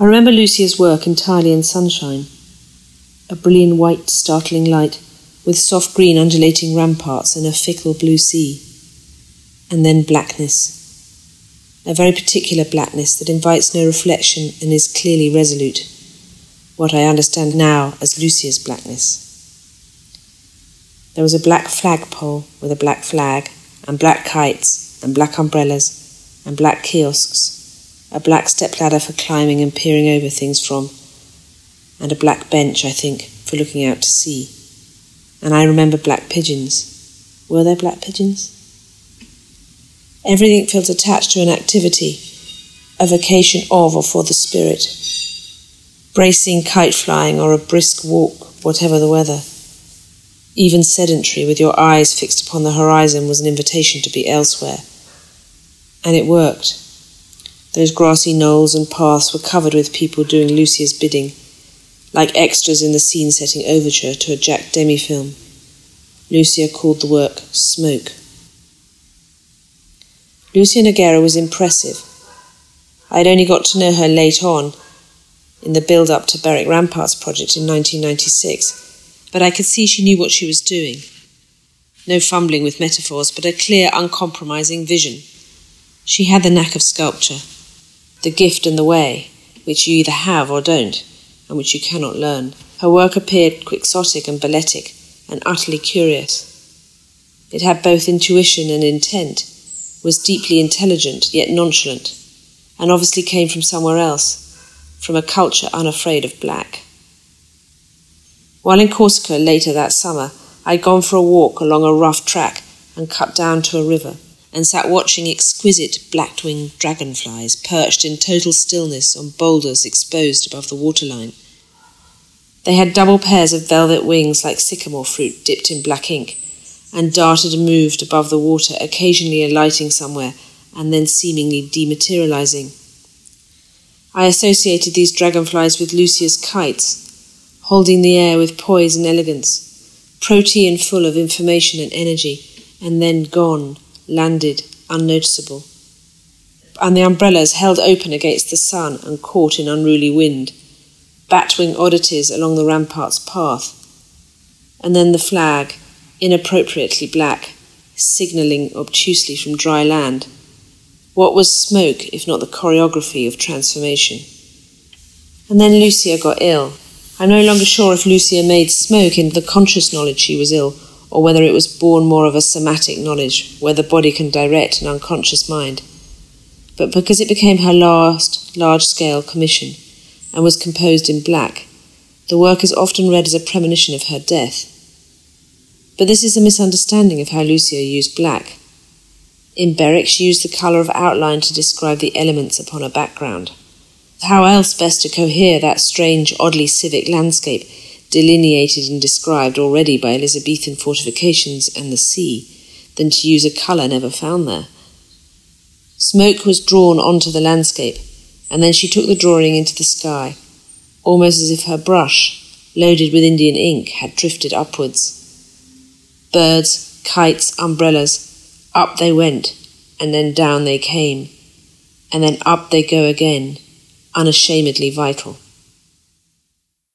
I remember Lucia's work entirely in sunshine. A brilliant white, startling light, with soft green undulating ramparts and a fickle blue sea. And then blackness. A very particular blackness that invites no reflection and is clearly resolute. What I understand now as Lucia's blackness. There was a black flagpole with a black flag, and black kites, and black umbrellas, and black kiosks, a black stepladder for climbing and peering over things from, and a black bench, I think, for looking out to sea. And I remember black pigeons. Were there black pigeons? Everything feels attached to an activity, a vocation of or for the spirit. Bracing kite flying or a brisk walk, whatever the weather. Even sedentary, with your eyes fixed upon the horizon, was an invitation to be elsewhere. And it worked. Those grassy knolls and paths were covered with people doing Lucia's bidding, like extras in the scene setting overture to a Jacques Demy film. Lucia called the work Smoke. Lucia Nogueira was impressive. I had only got to know her late on, in the build up to Berwick Ramparts project in 1996 but I could see she knew what she was doing. No fumbling with metaphors, but a clear, uncompromising vision. She had the knack of sculpture, the gift and the way, which you either have or don't, and which you cannot learn. Her work appeared quixotic and balletic, and utterly curious. It had both intuition and intent, was deeply intelligent yet nonchalant, and obviously came from somewhere else, from a culture unafraid of black. While in Corsica later that summer, I'd gone for a walk along a rough track and cut down to a river, and sat watching exquisite black winged dragonflies perched in total stillness on boulders exposed above the waterline. They had double pairs of velvet wings like sycamore fruit dipped in black ink, and darted and moved above the water, occasionally alighting somewhere and then seemingly dematerializing. I associated these dragonflies with Lucia's kites holding the air with poise and elegance, protean full of information and energy, and then gone, landed, unnoticeable. And the umbrellas held open against the sun and caught in unruly wind, batwing oddities along the rampart's path. And then the flag, inappropriately black, signalling obtusely from dry land. What was smoke if not the choreography of transformation? And then Lucia got ill I'm no longer sure if Lucia made smoke in the conscious knowledge she was ill, or whether it was born more of a somatic knowledge, where the body can direct an unconscious mind. But because it became her last large scale commission, and was composed in black, the work is often read as a premonition of her death. But this is a misunderstanding of how Lucia used black. In Berwick, she used the colour of outline to describe the elements upon a background. How else best to cohere that strange, oddly civic landscape, delineated and described already by Elizabethan fortifications and the sea, than to use a colour never found there? Smoke was drawn onto the landscape, and then she took the drawing into the sky, almost as if her brush, loaded with Indian ink, had drifted upwards. Birds, kites, umbrellas, up they went, and then down they came, and then up they go again unashamedly vital.